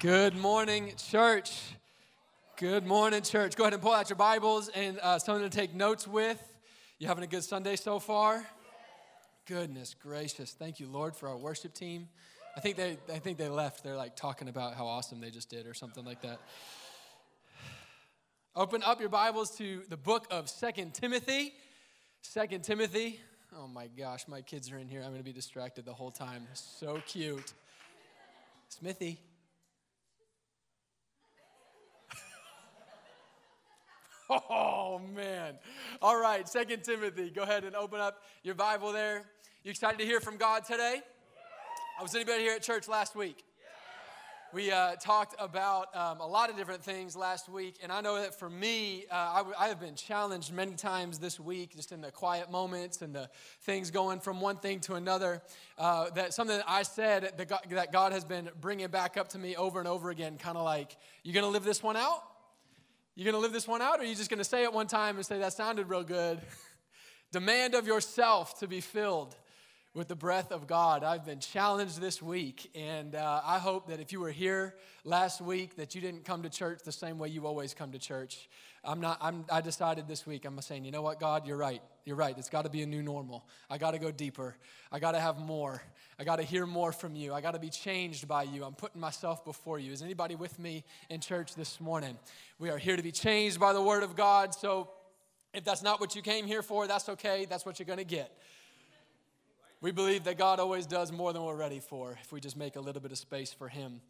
Good morning, church. Good morning, church. Go ahead and pull out your Bibles and uh, something to take notes with. You having a good Sunday so far? Goodness gracious. Thank you, Lord, for our worship team. I think they, I think they left. They're like talking about how awesome they just did or something like that. Open up your Bibles to the book of Second Timothy. Second Timothy. Oh my gosh, my kids are in here. I'm going to be distracted the whole time. So cute. Smithy. Oh man. All right, Second Timothy. Go ahead and open up your Bible there. You excited to hear from God today? Was anybody here at church last week? We uh, talked about um, a lot of different things last week, and I know that for me, uh, I, w- I have been challenged many times this week, just in the quiet moments and the things going from one thing to another. Uh, that something that I said that God, that God has been bringing back up to me over and over again, kind of like, "You're gonna live this one out? You gonna live this one out, or are you just gonna say it one time and say that sounded real good? Demand of yourself to be filled." With the breath of God. I've been challenged this week, and uh, I hope that if you were here last week, that you didn't come to church the same way you always come to church. I'm not. I'm, I decided this week. I'm saying, you know what, God, you're right. You're right. It's got to be a new normal. I got to go deeper. I got to have more. I got to hear more from you. I got to be changed by you. I'm putting myself before you. Is anybody with me in church this morning? We are here to be changed by the Word of God. So, if that's not what you came here for, that's okay. That's what you're going to get. We believe that God always does more than we're ready for if we just make a little bit of space for Him.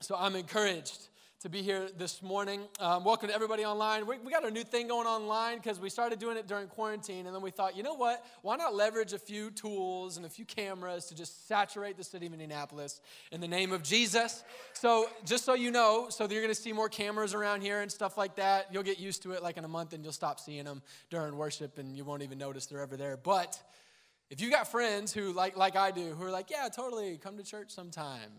So I'm encouraged to be here this morning. Um, welcome to everybody online. We, we got a new thing going online because we started doing it during quarantine, and then we thought, you know what? Why not leverage a few tools and a few cameras to just saturate the city of Indianapolis in the name of Jesus? So, just so you know, so you're going to see more cameras around here and stuff like that. You'll get used to it like in a month, and you'll stop seeing them during worship, and you won't even notice they're ever there. But if you got friends who, like, like I do, who are like, yeah, totally, come to church sometime,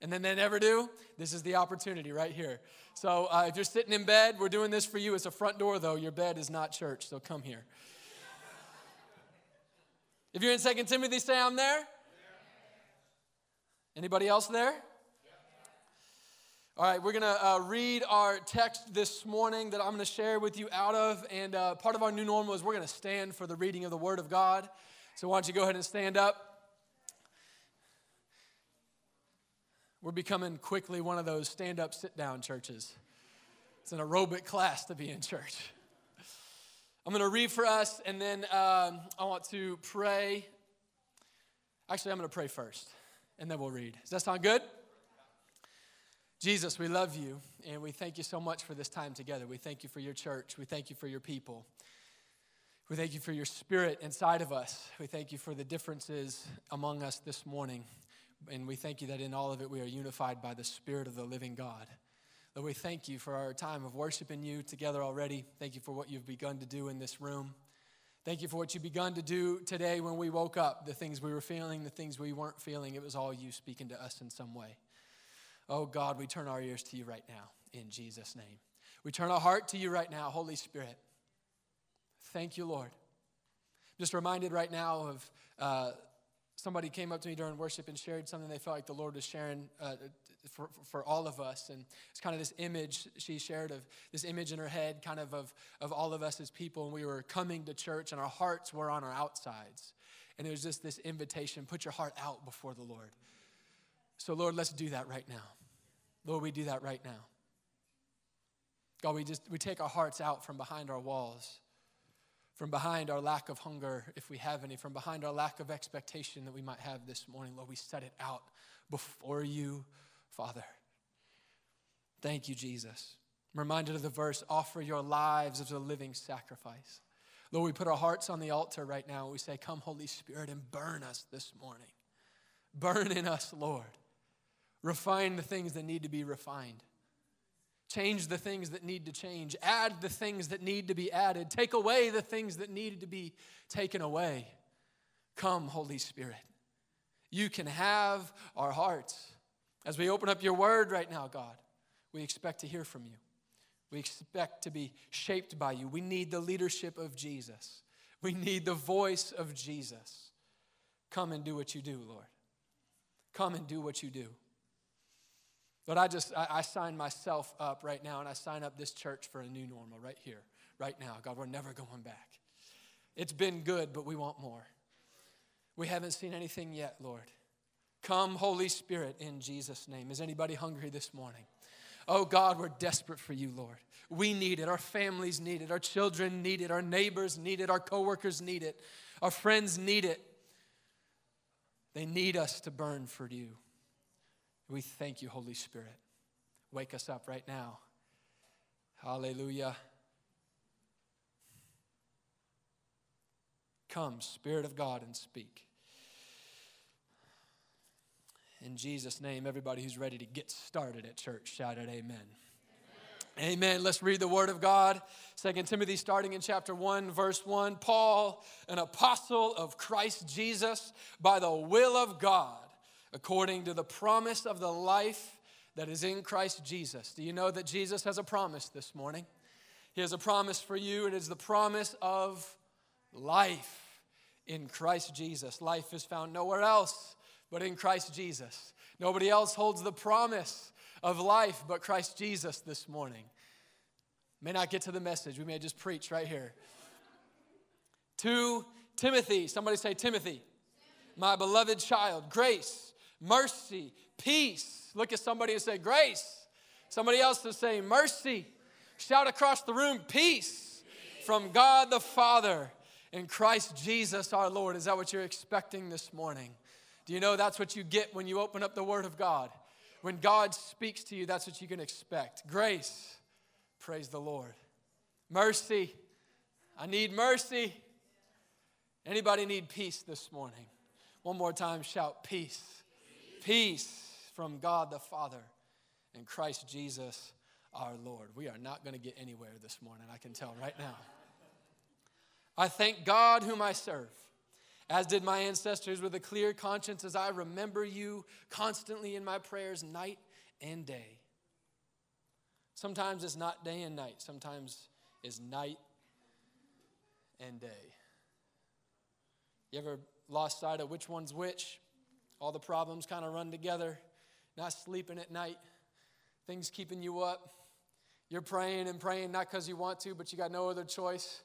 and then they never do, this is the opportunity right here. So uh, if you're sitting in bed, we're doing this for you. It's a front door, though. Your bed is not church, so come here. If you're in Second Timothy, say I'm there. Anybody else there? All right, we're going to uh, read our text this morning that I'm going to share with you out of. And uh, part of our new normal is we're going to stand for the reading of the Word of God. So why don't you go ahead and stand up? We're becoming quickly one of those stand up, sit down churches. It's an aerobic class to be in church. I'm going to read for us, and then um, I want to pray. Actually, I'm going to pray first, and then we'll read. Does that sound good? Jesus, we love you and we thank you so much for this time together. We thank you for your church. We thank you for your people. We thank you for your spirit inside of us. We thank you for the differences among us this morning. And we thank you that in all of it we are unified by the Spirit of the living God. Lord, we thank you for our time of worshiping you together already. Thank you for what you've begun to do in this room. Thank you for what you've begun to do today when we woke up, the things we were feeling, the things we weren't feeling. It was all you speaking to us in some way. Oh God, we turn our ears to you right now in Jesus' name. We turn our heart to you right now, Holy Spirit. Thank you, Lord. I'm Just reminded right now of uh, somebody came up to me during worship and shared something they felt like the Lord was sharing uh, for, for all of us. And it's kind of this image she shared of this image in her head, kind of, of of all of us as people. And we were coming to church and our hearts were on our outsides. And it was just this invitation put your heart out before the Lord. So, Lord, let's do that right now. Lord, we do that right now. God, we just we take our hearts out from behind our walls, from behind our lack of hunger, if we have any, from behind our lack of expectation that we might have this morning. Lord, we set it out before you, Father. Thank you, Jesus. I'm reminded of the verse, offer your lives as a living sacrifice. Lord, we put our hearts on the altar right now. We say, Come, Holy Spirit, and burn us this morning. Burn in us, Lord. Refine the things that need to be refined. Change the things that need to change. Add the things that need to be added. Take away the things that needed to be taken away. Come, Holy Spirit. You can have our hearts. As we open up your word right now, God, we expect to hear from you. We expect to be shaped by you. We need the leadership of Jesus. We need the voice of Jesus. Come and do what you do, Lord. Come and do what you do. But I just, I, I sign myself up right now and I sign up this church for a new normal right here, right now. God, we're never going back. It's been good, but we want more. We haven't seen anything yet, Lord. Come, Holy Spirit, in Jesus' name. Is anybody hungry this morning? Oh God, we're desperate for you, Lord. We need it. Our families need it. Our children need it. Our neighbors need it. Our coworkers need it. Our friends need it. They need us to burn for you. We thank you, Holy Spirit. Wake us up right now. Hallelujah. Come, Spirit of God, and speak. In Jesus' name, everybody who's ready to get started at church, shout out amen. Amen. amen. Let's read the word of God. Second Timothy, starting in chapter 1, verse 1. Paul, an apostle of Christ Jesus, by the will of God according to the promise of the life that is in Christ Jesus. Do you know that Jesus has a promise this morning? He has a promise for you. and It is the promise of life in Christ Jesus. Life is found nowhere else but in Christ Jesus. Nobody else holds the promise of life but Christ Jesus this morning. May not get to the message. We may just preach right here. to Timothy, somebody say, Timothy, my beloved child, grace mercy, peace. Look at somebody and say, grace. Somebody else is saying, mercy. Shout across the room, peace from God the Father and Christ Jesus our Lord. Is that what you're expecting this morning? Do you know that's what you get when you open up the Word of God? When God speaks to you, that's what you can expect. Grace, praise the Lord. Mercy, I need mercy. Anybody need peace this morning? One more time, shout peace. Peace from God the Father and Christ Jesus our Lord. We are not going to get anywhere this morning, I can tell right now. I thank God whom I serve, as did my ancestors, with a clear conscience, as I remember you constantly in my prayers, night and day. Sometimes it's not day and night, sometimes it's night and day. You ever lost sight of which one's which? All the problems kind of run together. Not sleeping at night, things keeping you up. You're praying and praying not because you want to, but you got no other choice.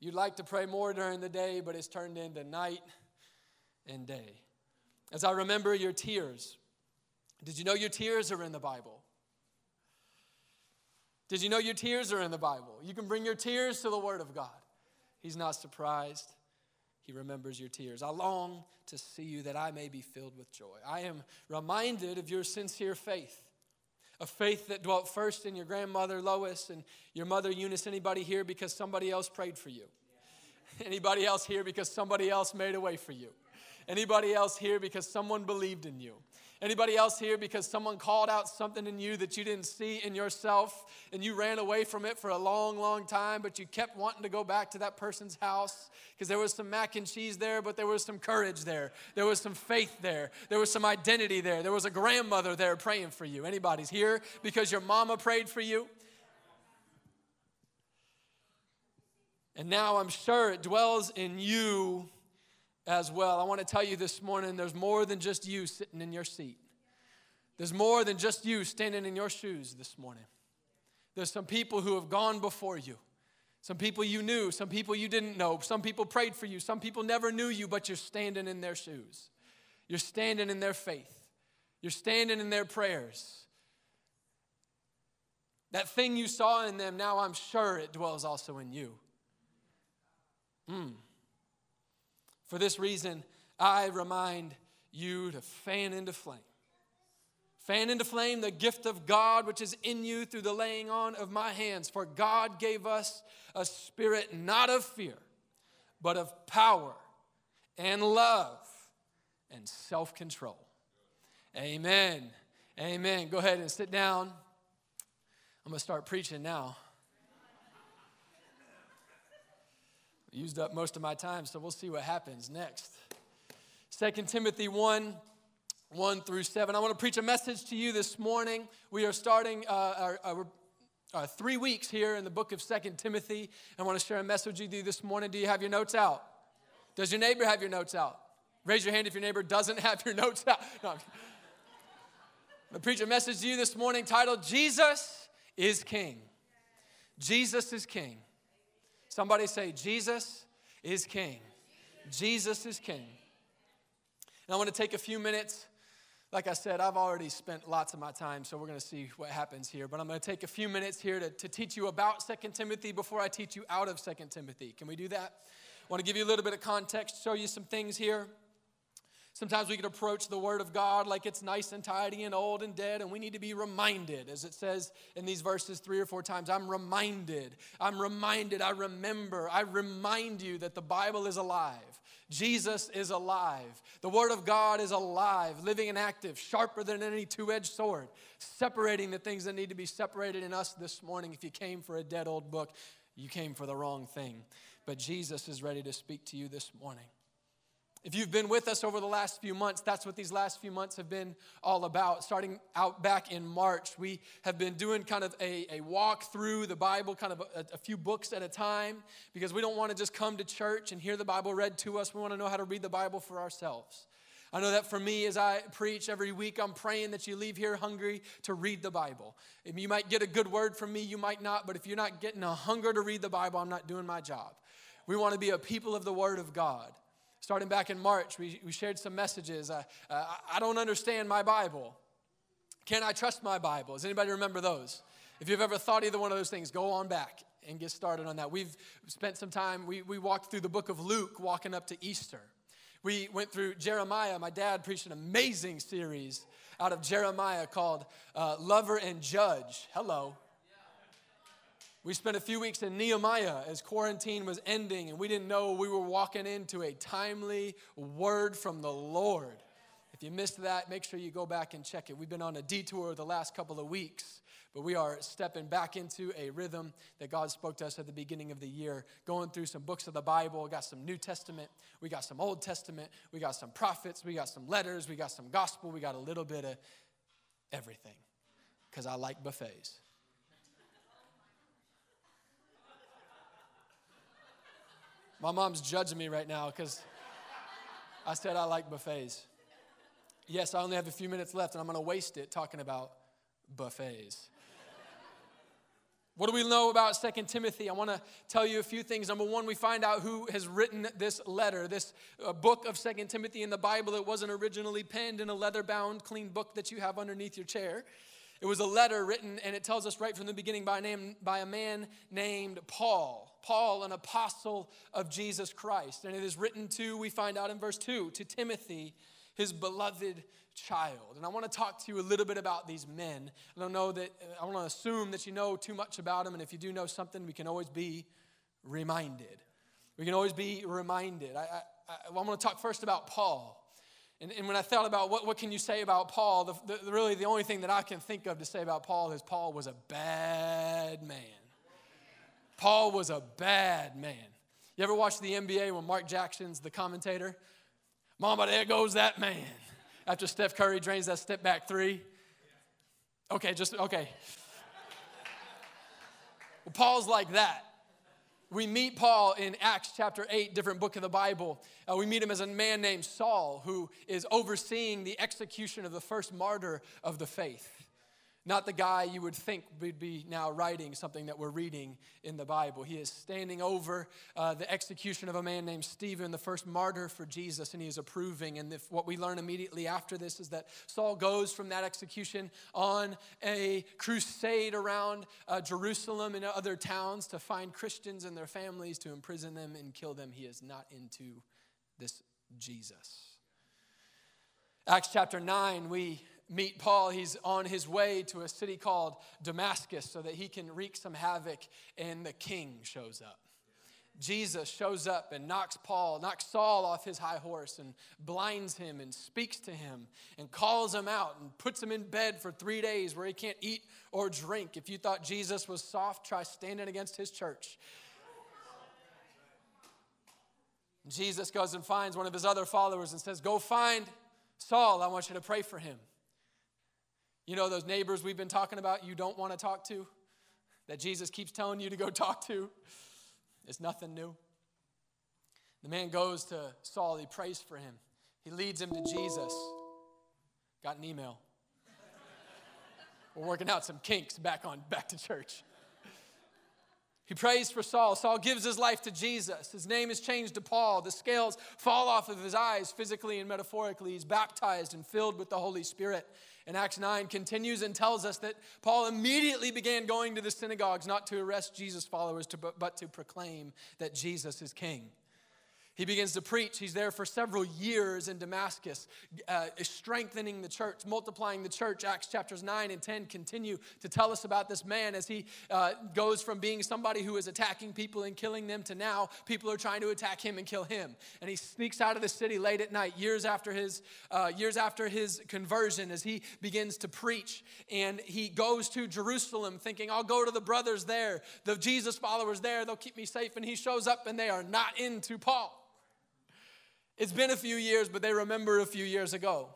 You'd like to pray more during the day, but it's turned into night and day. As I remember your tears, did you know your tears are in the Bible? Did you know your tears are in the Bible? You can bring your tears to the Word of God. He's not surprised. He remembers your tears. I long to see you that I may be filled with joy. I am reminded of your sincere faith, a faith that dwelt first in your grandmother Lois and your mother Eunice. Anybody here because somebody else prayed for you? Anybody else here because somebody else made a way for you? Anybody else here because someone believed in you? Anybody else here because someone called out something in you that you didn't see in yourself and you ran away from it for a long, long time, but you kept wanting to go back to that person's house because there was some mac and cheese there, but there was some courage there. There was some faith there. There was some identity there. There was a grandmother there praying for you. Anybody's here because your mama prayed for you? And now I'm sure it dwells in you as well. I want to tell you this morning there's more than just you sitting in your seat. There's more than just you standing in your shoes this morning. There's some people who have gone before you. Some people you knew, some people you didn't know. Some people prayed for you, some people never knew you, but you're standing in their shoes. You're standing in their faith. You're standing in their prayers. That thing you saw in them, now I'm sure it dwells also in you. Hmm. For this reason, I remind you to fan into flame. Fan into flame the gift of God which is in you through the laying on of my hands. For God gave us a spirit not of fear, but of power and love and self control. Amen. Amen. Go ahead and sit down. I'm going to start preaching now. used up most of my time, so we'll see what happens next. 2 Timothy 1 1 through 7. I want to preach a message to you this morning. We are starting uh, our, our, our, three weeks here in the book of 2 Timothy. I want to share a message with you this morning. Do you have your notes out? Does your neighbor have your notes out? Raise your hand if your neighbor doesn't have your notes out. No, I preach a message to you this morning titled Jesus is King. Jesus is King. Somebody say, Jesus is King. Jesus is King. And I want to take a few minutes. Like I said, I've already spent lots of my time, so we're going to see what happens here. But I'm going to take a few minutes here to, to teach you about 2 Timothy before I teach you out of 2 Timothy. Can we do that? I want to give you a little bit of context, show you some things here. Sometimes we can approach the Word of God like it's nice and tidy and old and dead, and we need to be reminded, as it says in these verses three or four times. I'm reminded, I'm reminded, I remember, I remind you that the Bible is alive. Jesus is alive. The Word of God is alive, living and active, sharper than any two edged sword, separating the things that need to be separated in us this morning. If you came for a dead old book, you came for the wrong thing. But Jesus is ready to speak to you this morning. If you've been with us over the last few months, that's what these last few months have been all about. Starting out back in March, we have been doing kind of a, a walk through the Bible, kind of a, a few books at a time, because we don't want to just come to church and hear the Bible read to us. We want to know how to read the Bible for ourselves. I know that for me, as I preach every week, I'm praying that you leave here hungry to read the Bible. You might get a good word from me, you might not, but if you're not getting a hunger to read the Bible, I'm not doing my job. We want to be a people of the Word of God. Starting back in March, we, we shared some messages. Uh, uh, I don't understand my Bible. Can I trust my Bible? Does anybody remember those? If you've ever thought either one of those things, go on back and get started on that. We've spent some time, we, we walked through the book of Luke, walking up to Easter. We went through Jeremiah. My dad preached an amazing series out of Jeremiah called uh, Lover and Judge. Hello. We spent a few weeks in Nehemiah as quarantine was ending, and we didn't know we were walking into a timely word from the Lord. If you missed that, make sure you go back and check it. We've been on a detour the last couple of weeks, but we are stepping back into a rhythm that God spoke to us at the beginning of the year, going through some books of the Bible. We got some New Testament, we got some Old Testament, we got some prophets, we got some letters, we got some gospel, we got a little bit of everything because I like buffets. My mom's judging me right now because I said I like buffets. Yes, I only have a few minutes left, and I'm going to waste it talking about buffets. What do we know about Second Timothy? I want to tell you a few things. Number one, we find out who has written this letter, this uh, book of Second Timothy in the Bible. It wasn't originally penned in a leather bound, clean book that you have underneath your chair. It was a letter written, and it tells us right from the beginning by, name, by a man named Paul. Paul, an apostle of Jesus Christ. And it is written to, we find out in verse 2, to Timothy, his beloved child. And I want to talk to you a little bit about these men. I don't know that, I want to assume that you know too much about them. And if you do know something, we can always be reminded. We can always be reminded. I, I, I want to talk first about Paul. And, and, when I thought about what, what can you say about Paul, the, the, really the only thing that I can think of to say about Paul is Paul was a bad man. Paul was a bad man. You ever watch the NBA when Mark Jackson's the commentator? Mama, there goes that man. After Steph Curry drains that step back three. Okay, just, okay. Well, Paul's like that. We meet Paul in Acts chapter 8, different book of the Bible. Uh, we meet him as a man named Saul who is overseeing the execution of the first martyr of the faith. Not the guy you would think would be now writing something that we're reading in the Bible. He is standing over uh, the execution of a man named Stephen, the first martyr for Jesus, and he is approving. And if, what we learn immediately after this is that Saul goes from that execution on a crusade around uh, Jerusalem and other towns to find Christians and their families, to imprison them and kill them. He is not into this Jesus. Acts chapter 9, we meet Paul, he's on his way to a city called Damascus so that he can wreak some havoc, and the king shows up. Jesus shows up and knocks Paul, knocks Saul off his high horse and blinds him and speaks to him and calls him out and puts him in bed for three days where he can't eat or drink. If you thought Jesus was soft, try standing against his church. Jesus goes and finds one of his other followers and says, Go find Saul. I want you to pray for him. You know, those neighbors we've been talking about you don't want to talk to, that Jesus keeps telling you to go talk to, it's nothing new. The man goes to Saul, he prays for him, he leads him to Jesus. Got an email. We're working out some kinks back on back to church. He prays for Saul. Saul gives his life to Jesus. His name is changed to Paul. The scales fall off of his eyes, physically and metaphorically. He's baptized and filled with the Holy Spirit. And Acts 9 continues and tells us that Paul immediately began going to the synagogues, not to arrest Jesus' followers, but to proclaim that Jesus is king. He begins to preach. He's there for several years in Damascus, uh, strengthening the church, multiplying the church. Acts chapters 9 and 10 continue to tell us about this man as he uh, goes from being somebody who is attacking people and killing them to now people are trying to attack him and kill him. And he sneaks out of the city late at night, years after his, uh, years after his conversion, as he begins to preach. And he goes to Jerusalem thinking, I'll go to the brothers there, the Jesus followers there, they'll keep me safe. And he shows up and they are not into Paul. It's been a few years, but they remember a few years ago.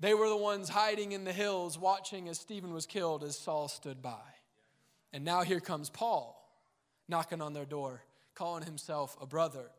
They were the ones hiding in the hills watching as Stephen was killed as Saul stood by. And now here comes Paul knocking on their door, calling himself a brother.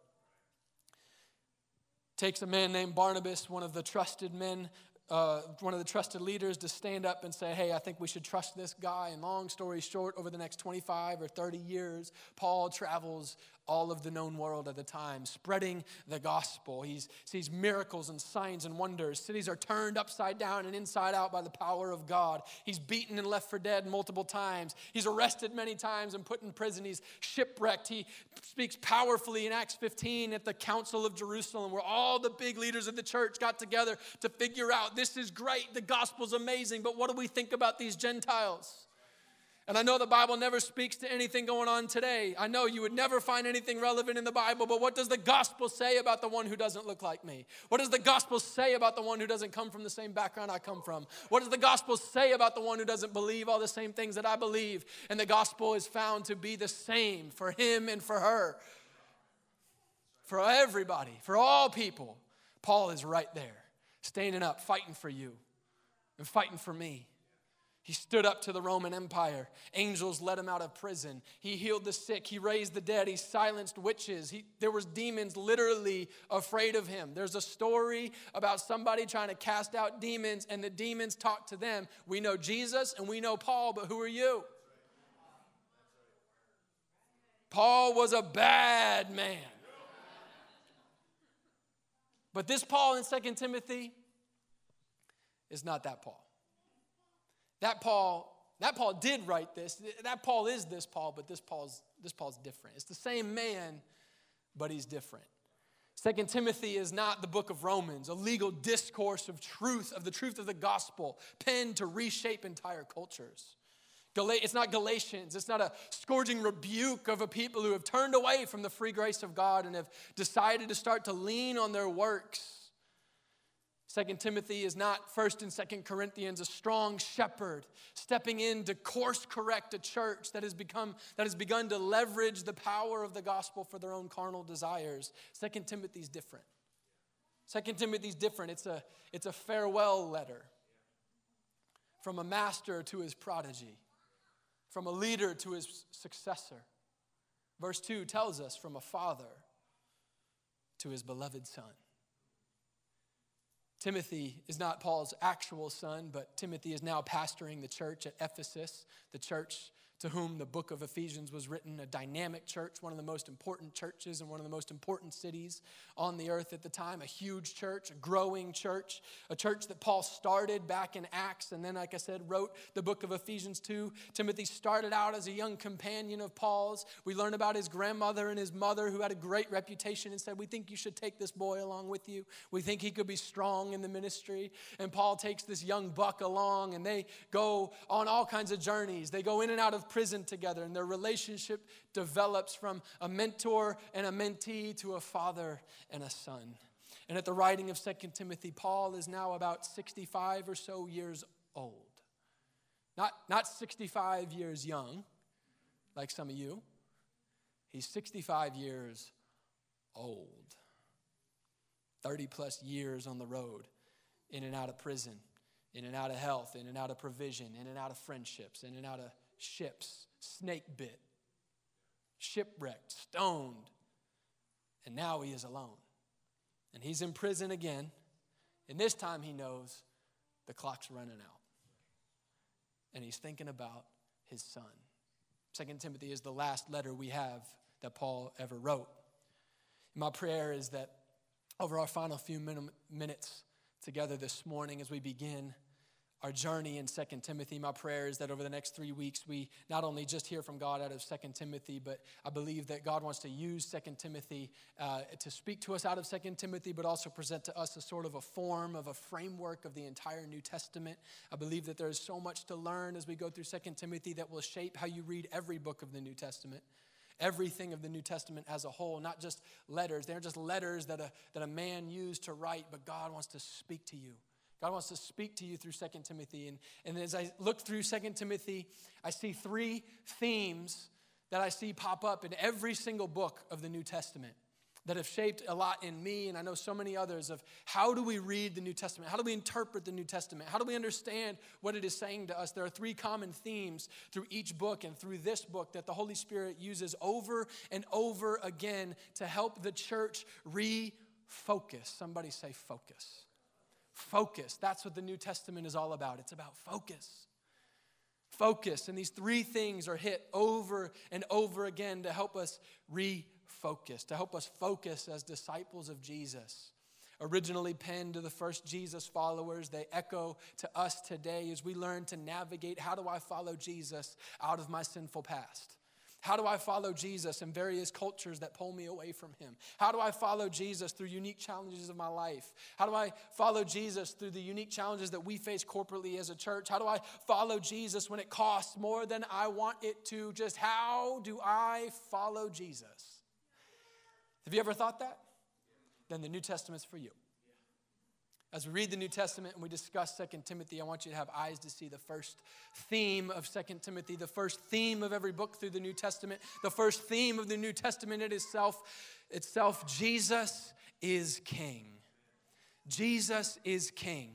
Takes a man named Barnabas, one of the trusted men uh, one of the trusted leaders to stand up and say, Hey, I think we should trust this guy. And long story short, over the next 25 or 30 years, Paul travels all of the known world at the time, spreading the gospel. He sees miracles and signs and wonders. Cities are turned upside down and inside out by the power of God. He's beaten and left for dead multiple times. He's arrested many times and put in prison. He's shipwrecked. He speaks powerfully in Acts 15 at the Council of Jerusalem, where all the big leaders of the church got together to figure out this is great, the gospel's amazing, but what do we think about these Gentiles? And I know the Bible never speaks to anything going on today. I know you would never find anything relevant in the Bible, but what does the gospel say about the one who doesn't look like me? What does the gospel say about the one who doesn't come from the same background I come from? What does the gospel say about the one who doesn't believe all the same things that I believe? And the gospel is found to be the same for him and for her, for everybody, for all people. Paul is right there, standing up, fighting for you and fighting for me. He stood up to the Roman Empire. Angels let him out of prison. He healed the sick. He raised the dead. He silenced witches. He, there was demons literally afraid of him. There's a story about somebody trying to cast out demons, and the demons talked to them. We know Jesus and we know Paul, but who are you? Paul was a bad man. But this Paul in 2 Timothy is not that Paul. That Paul, that Paul did write this. That Paul is this Paul, but this Paul's this Paul's different. It's the same man, but he's different. Second Timothy is not the book of Romans, a legal discourse of truth, of the truth of the gospel, penned to reshape entire cultures. It's not Galatians. It's not a scourging rebuke of a people who have turned away from the free grace of God and have decided to start to lean on their works Second Timothy is not First and Second Corinthians, a strong shepherd stepping in to course correct a church that has become that has begun to leverage the power of the gospel for their own carnal desires. Second Timothy's different. Second Timothy's different. It's a it's a farewell letter from a master to his prodigy, from a leader to his successor. Verse 2 tells us from a father to his beloved son. Timothy is not Paul's actual son, but Timothy is now pastoring the church at Ephesus, the church to whom the book of Ephesians was written, a dynamic church, one of the most important churches and one of the most important cities on the earth at the time, a huge church, a growing church, a church that Paul started back in Acts and then, like I said, wrote the book of Ephesians 2. Timothy started out as a young companion of Paul's. We learn about his grandmother and his mother who had a great reputation and said, We think you should take this boy along with you. We think he could be strong in the ministry. And Paul takes this young buck along and they go on all kinds of journeys. They go in and out of prison together, and their relationship develops from a mentor and a mentee to a father and a son. And at the writing of 2 Timothy, Paul is now about 65 or so years old. Not, not 65 years young, like some of you. He's 65 years old. 30 plus years on the road, in and out of prison, in and out of health, in and out of provision, in and out of friendships, in and out of ships, snake bit, shipwrecked, stoned, and now he is alone. And he's in prison again, and this time he knows the clock's running out. and he's thinking about his son. Second Timothy is the last letter we have that Paul ever wrote. My prayer is that over our final few minutes together this morning as we begin our journey in Second Timothy. My prayer is that over the next three weeks, we not only just hear from God out of Second Timothy, but I believe that God wants to use Second Timothy uh, to speak to us out of Second Timothy, but also present to us a sort of a form of a framework of the entire New Testament. I believe that there is so much to learn as we go through Second Timothy that will shape how you read every book of the New Testament everything of the New Testament as a whole, not just letters. They're just letters that a, that a man used to write, but God wants to speak to you. God wants to speak to you through 2 Timothy. And, and as I look through 2 Timothy, I see three themes that I see pop up in every single book of the New Testament that have shaped a lot in me and I know so many others of how do we read the New Testament? How do we interpret the New Testament? How do we understand what it is saying to us? There are three common themes through each book and through this book that the Holy Spirit uses over and over again to help the church refocus. Somebody say focus. Focus. That's what the New Testament is all about. It's about focus. Focus. And these three things are hit over and over again to help us refocus, to help us focus as disciples of Jesus. Originally penned to the first Jesus followers, they echo to us today as we learn to navigate how do I follow Jesus out of my sinful past? How do I follow Jesus in various cultures that pull me away from Him? How do I follow Jesus through unique challenges of my life? How do I follow Jesus through the unique challenges that we face corporately as a church? How do I follow Jesus when it costs more than I want it to? Just how do I follow Jesus? Have you ever thought that? Then the New Testament's for you. As we read the New Testament and we discuss Second Timothy, I want you to have eyes to see the first theme of Second Timothy, the first theme of every book through the New Testament, the first theme of the New Testament it itself, itself Jesus is king. Jesus is king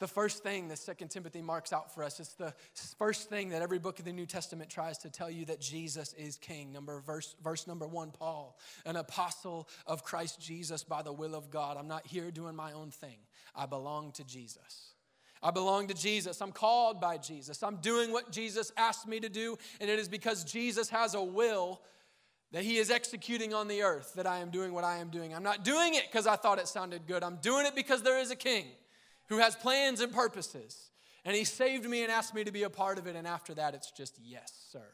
the first thing that Second Timothy marks out for us. It's the first thing that every book of the New Testament tries to tell you that Jesus is king. Number verse, verse number one, Paul, an apostle of Christ Jesus by the will of God. I'm not here doing my own thing. I belong to Jesus. I belong to Jesus. I'm called by Jesus. I'm doing what Jesus asked me to do, and it is because Jesus has a will that he is executing on the earth that I am doing what I am doing. I'm not doing it because I thought it sounded good. I'm doing it because there is a king who has plans and purposes. And he saved me and asked me to be a part of it. And after that, it's just, yes, sir.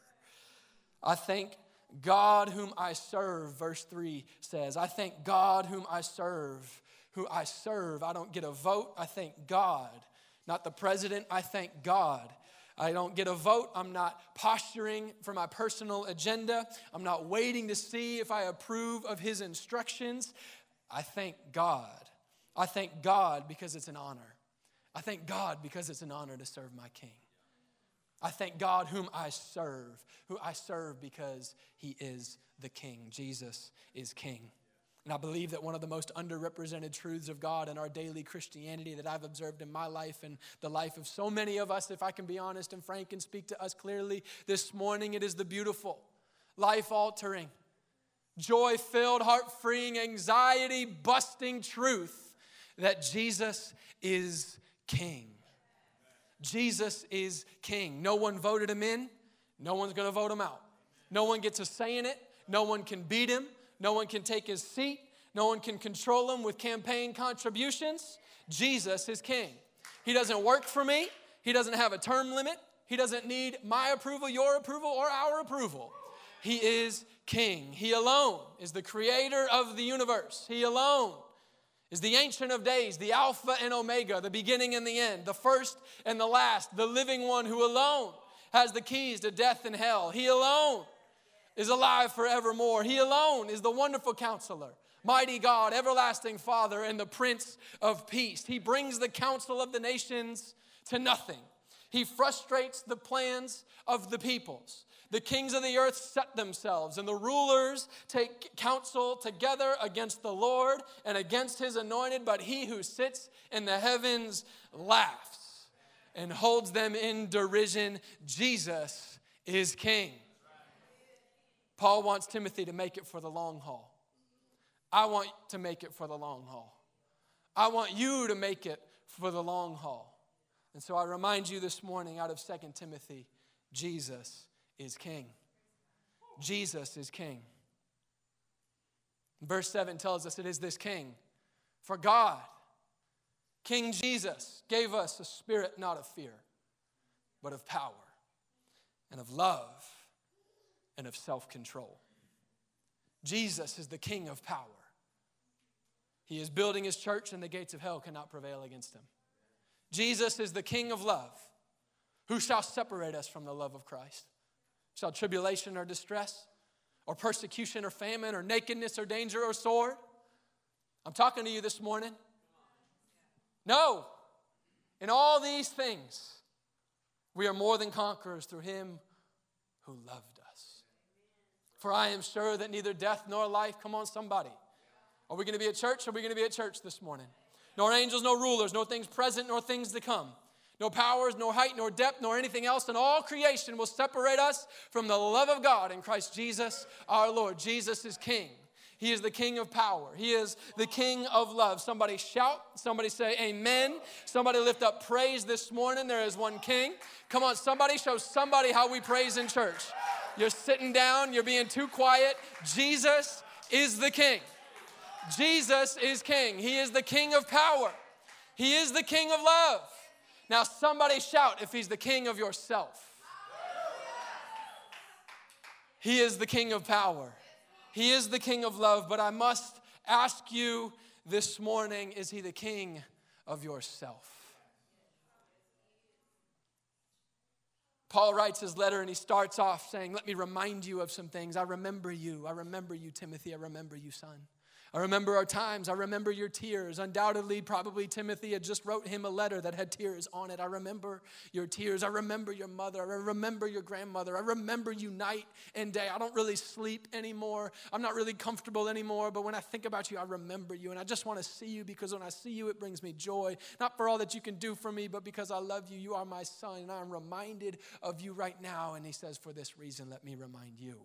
I thank God whom I serve, verse 3 says. I thank God whom I serve, who I serve. I don't get a vote, I thank God. Not the president, I thank God. I don't get a vote. I'm not posturing for my personal agenda. I'm not waiting to see if I approve of his instructions. I thank God. I thank God because it's an honor. I thank God because it's an honor to serve my King. I thank God whom I serve, who I serve because he is the King. Jesus is King. And I believe that one of the most underrepresented truths of God in our daily Christianity that I've observed in my life and the life of so many of us, if I can be honest and frank and speak to us clearly this morning, it is the beautiful, life altering, joy filled, heart freeing, anxiety busting truth that Jesus is king. Jesus is king. No one voted him in, no one's to vote him out. No one gets a say in it, no one can beat him, no one can take his seat, no one can control him with campaign contributions. Jesus is king. He doesn't work for me, he doesn't have a term limit, he doesn't need my approval, your approval, or our approval. He is king. He alone is the creator of the universe. He alone is the Ancient of Days, the Alpha and Omega, the beginning and the end, the first and the last, the living one who alone has the keys to death and hell. He alone is alive forevermore. He alone is the wonderful counselor, mighty God, everlasting Father, and the Prince of Peace. He brings the counsel of the nations to nothing. He frustrates the plans of the peoples. The kings of the earth set themselves, and the rulers take counsel together against the Lord and against his anointed. But he who sits in the heavens laughs and holds them in derision. Jesus is king. Paul wants Timothy to make it for the long haul. I want to make it for the long haul. I want you to make it for the long haul. And so I remind you this morning out of 2 Timothy Jesus is king. Jesus is king. Verse 7 tells us it is this king. For God, King Jesus, gave us a spirit not of fear, but of power and of love and of self control. Jesus is the king of power. He is building his church, and the gates of hell cannot prevail against him. Jesus is the King of love. Who shall separate us from the love of Christ? Shall tribulation or distress, or persecution or famine, or nakedness or danger or sword? I'm talking to you this morning. No. In all these things, we are more than conquerors through him who loved us. For I am sure that neither death nor life, come on, somebody. Are we going to be at church? Are we going to be at church this morning? nor angels, nor rulers, nor things present, nor things to come. No powers, nor height, nor depth, nor anything else in all creation will separate us from the love of God in Christ Jesus our Lord. Jesus is King. He is the King of power. He is the King of love. Somebody shout. Somebody say amen. Somebody lift up praise this morning. There is one King. Come on, somebody show somebody how we praise in church. You're sitting down, you're being too quiet. Jesus is the King. Jesus is king. He is the king of power. He is the king of love. Now, somebody shout if he's the king of yourself. He is the king of power. He is the king of love. But I must ask you this morning is he the king of yourself? Paul writes his letter and he starts off saying, Let me remind you of some things. I remember you. I remember you, Timothy. I remember you, son. I remember our times. I remember your tears. Undoubtedly, probably Timothy had just wrote him a letter that had tears on it. I remember your tears. I remember your mother. I remember your grandmother. I remember you night and day. I don't really sleep anymore. I'm not really comfortable anymore. But when I think about you, I remember you. And I just want to see you because when I see you, it brings me joy. Not for all that you can do for me, but because I love you. You are my son. And I'm reminded of you right now. And he says, For this reason, let me remind you.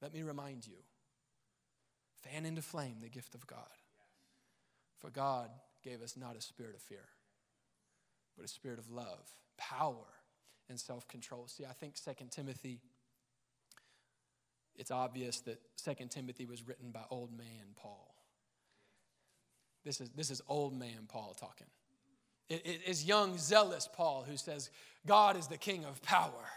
Let me remind you. Fan into flame the gift of God. For God gave us not a spirit of fear, but a spirit of love, power, and self control. See, I think 2 Timothy, it's obvious that 2 Timothy was written by old man Paul. This is, this is old man Paul talking. It, it is young, zealous Paul who says, God is the king of power.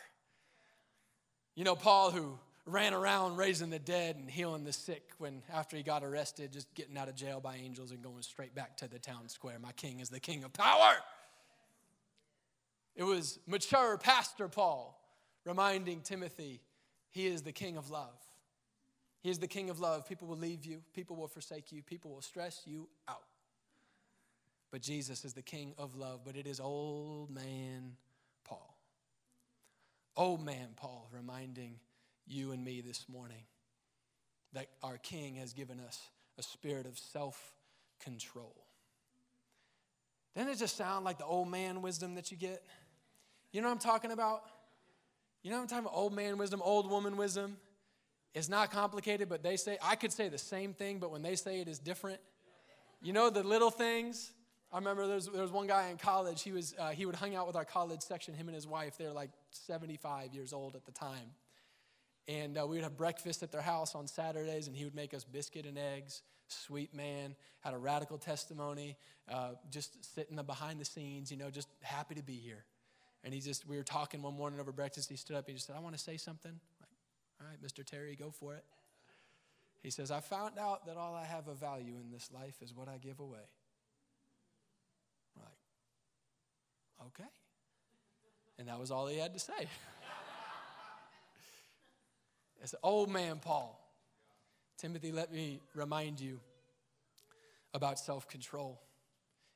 You know, Paul who ran around raising the dead and healing the sick when after he got arrested just getting out of jail by angels and going straight back to the town square. My king is the king of power. It was mature pastor paul reminding timothy he is the king of love. He is the king of love. People will leave you. People will forsake you. People will stress you out. But jesus is the king of love. But it is old man paul. Old man paul reminding you and me this morning that our King has given us a spirit of self control. Doesn't it just sound like the old man wisdom that you get? You know what I'm talking about? You know what I'm talking about? Old man wisdom, old woman wisdom. It's not complicated, but they say, I could say the same thing, but when they say it is different. You know the little things? I remember there was, there was one guy in college, he, was, uh, he would hang out with our college section, him and his wife. They're like 75 years old at the time. And uh, we would have breakfast at their house on Saturdays, and he would make us biscuit and eggs. Sweet man, had a radical testimony, uh, just sitting behind the scenes, you know, just happy to be here. And he just, we were talking one morning over breakfast. He stood up, he just said, I want to say something. Like, all right, Mr. Terry, go for it. He says, I found out that all I have of value in this life is what I give away. Like, okay. And that was all he had to say. It's old man Paul. Timothy, let me remind you about self control.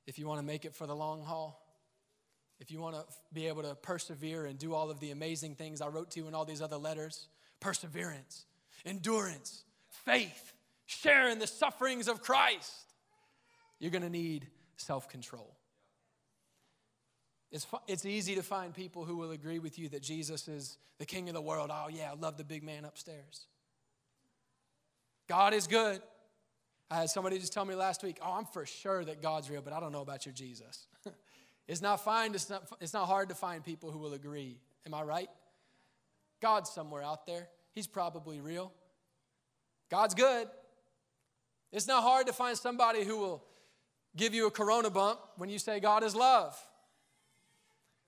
If you want to make it for the long haul, if you want to be able to persevere and do all of the amazing things I wrote to you in all these other letters perseverance, endurance, faith, sharing the sufferings of Christ you're going to need self control. It's, it's easy to find people who will agree with you that Jesus is the king of the world. Oh, yeah, I love the big man upstairs. God is good. I had somebody just tell me last week, oh, I'm for sure that God's real, but I don't know about your Jesus. it's not fine, it's not, it's not hard to find people who will agree. Am I right? God's somewhere out there. He's probably real. God's good. It's not hard to find somebody who will give you a corona bump when you say God is love.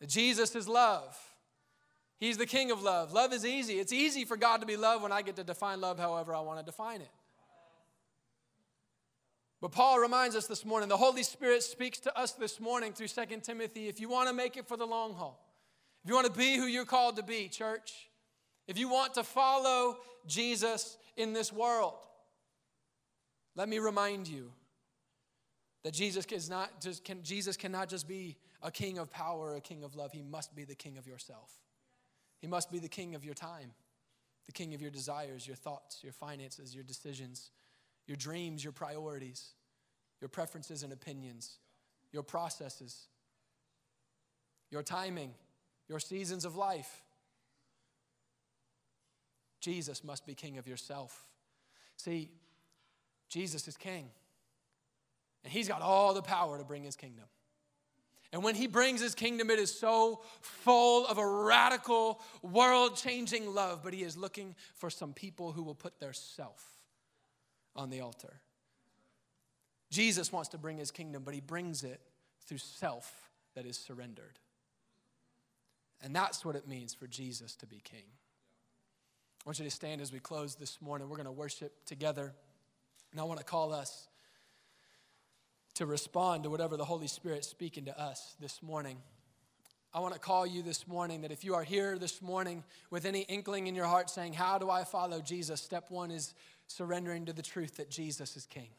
Jesus is love. He's the king of love. Love is easy. It's easy for God to be love when I get to define love however I want to define it. But Paul reminds us this morning, the Holy Spirit speaks to us this morning through 2 Timothy. If you want to make it for the long haul, if you want to be who you're called to be, church, if you want to follow Jesus in this world, let me remind you that Jesus is not just can, Jesus cannot just be a king of power, a king of love. He must be the king of yourself. He must be the king of your time, the king of your desires, your thoughts, your finances, your decisions, your dreams, your priorities, your preferences and opinions, your processes, your timing, your seasons of life. Jesus must be king of yourself. See, Jesus is king, and he's got all the power to bring his kingdom. And when he brings his kingdom, it is so full of a radical, world changing love, but he is looking for some people who will put their self on the altar. Jesus wants to bring his kingdom, but he brings it through self that is surrendered. And that's what it means for Jesus to be king. I want you to stand as we close this morning. We're going to worship together. And I want to call us to respond to whatever the Holy Spirit's speaking to us this morning. I want to call you this morning that if you are here this morning with any inkling in your heart saying, How do I follow Jesus? Step one is surrendering to the truth that Jesus is King.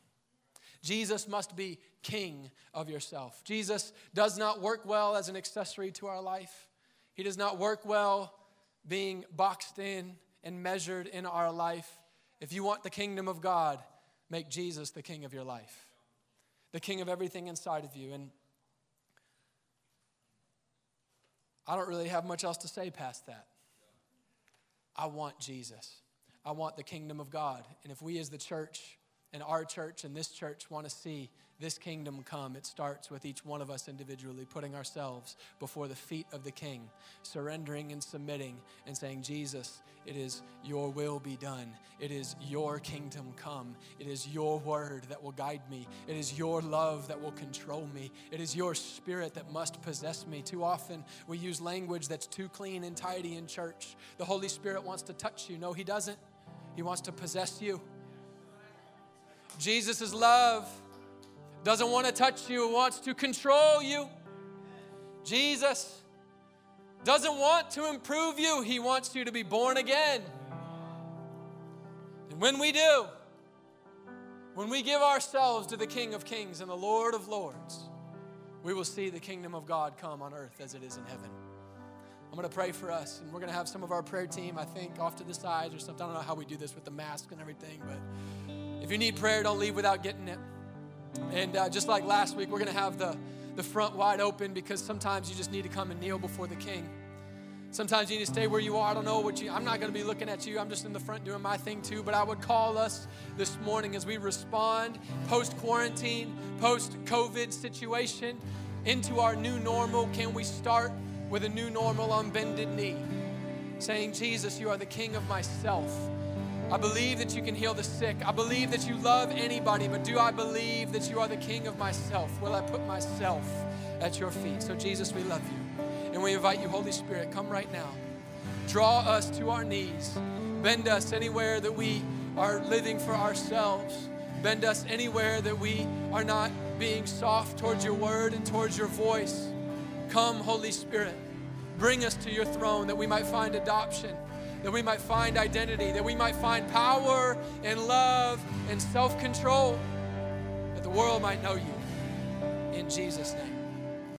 Jesus must be King of yourself. Jesus does not work well as an accessory to our life, He does not work well being boxed in and measured in our life. If you want the kingdom of God, make Jesus the king of your life, the king of everything inside of you. And I don't really have much else to say past that. I want Jesus. I want the kingdom of God. And if we as the church and our church and this church want to see this kingdom come, it starts with each one of us individually putting ourselves before the feet of the King, surrendering and submitting and saying, Jesus, it is your will be done. It is your kingdom come. It is your word that will guide me. It is your love that will control me. It is your spirit that must possess me. Too often we use language that's too clean and tidy in church. The Holy Spirit wants to touch you. No, He doesn't. He wants to possess you. Jesus' love doesn't want to touch you, It wants to control you. Jesus doesn't want to improve you, He wants you to be born again. And when we do, when we give ourselves to the King of Kings and the Lord of Lords, we will see the kingdom of God come on earth as it is in heaven. I'm going to pray for us, and we're going to have some of our prayer team, I think, off to the sides or something. I don't know how we do this with the mask and everything, but if you need prayer, don't leave without getting it. And uh, just like last week, we're going to have the, the front wide open because sometimes you just need to come and kneel before the King. Sometimes you need to stay where you are. I don't know what you, I'm not going to be looking at you. I'm just in the front doing my thing too. But I would call us this morning as we respond post quarantine, post COVID situation into our new normal. Can we start with a new normal on bended knee? Saying, Jesus, you are the King of myself. I believe that you can heal the sick. I believe that you love anybody, but do I believe that you are the king of myself? Will I put myself at your feet? So, Jesus, we love you. And we invite you, Holy Spirit, come right now. Draw us to our knees. Bend us anywhere that we are living for ourselves. Bend us anywhere that we are not being soft towards your word and towards your voice. Come, Holy Spirit. Bring us to your throne that we might find adoption that we might find identity, that we might find power and love and self control, that the world might know you. In Jesus' name.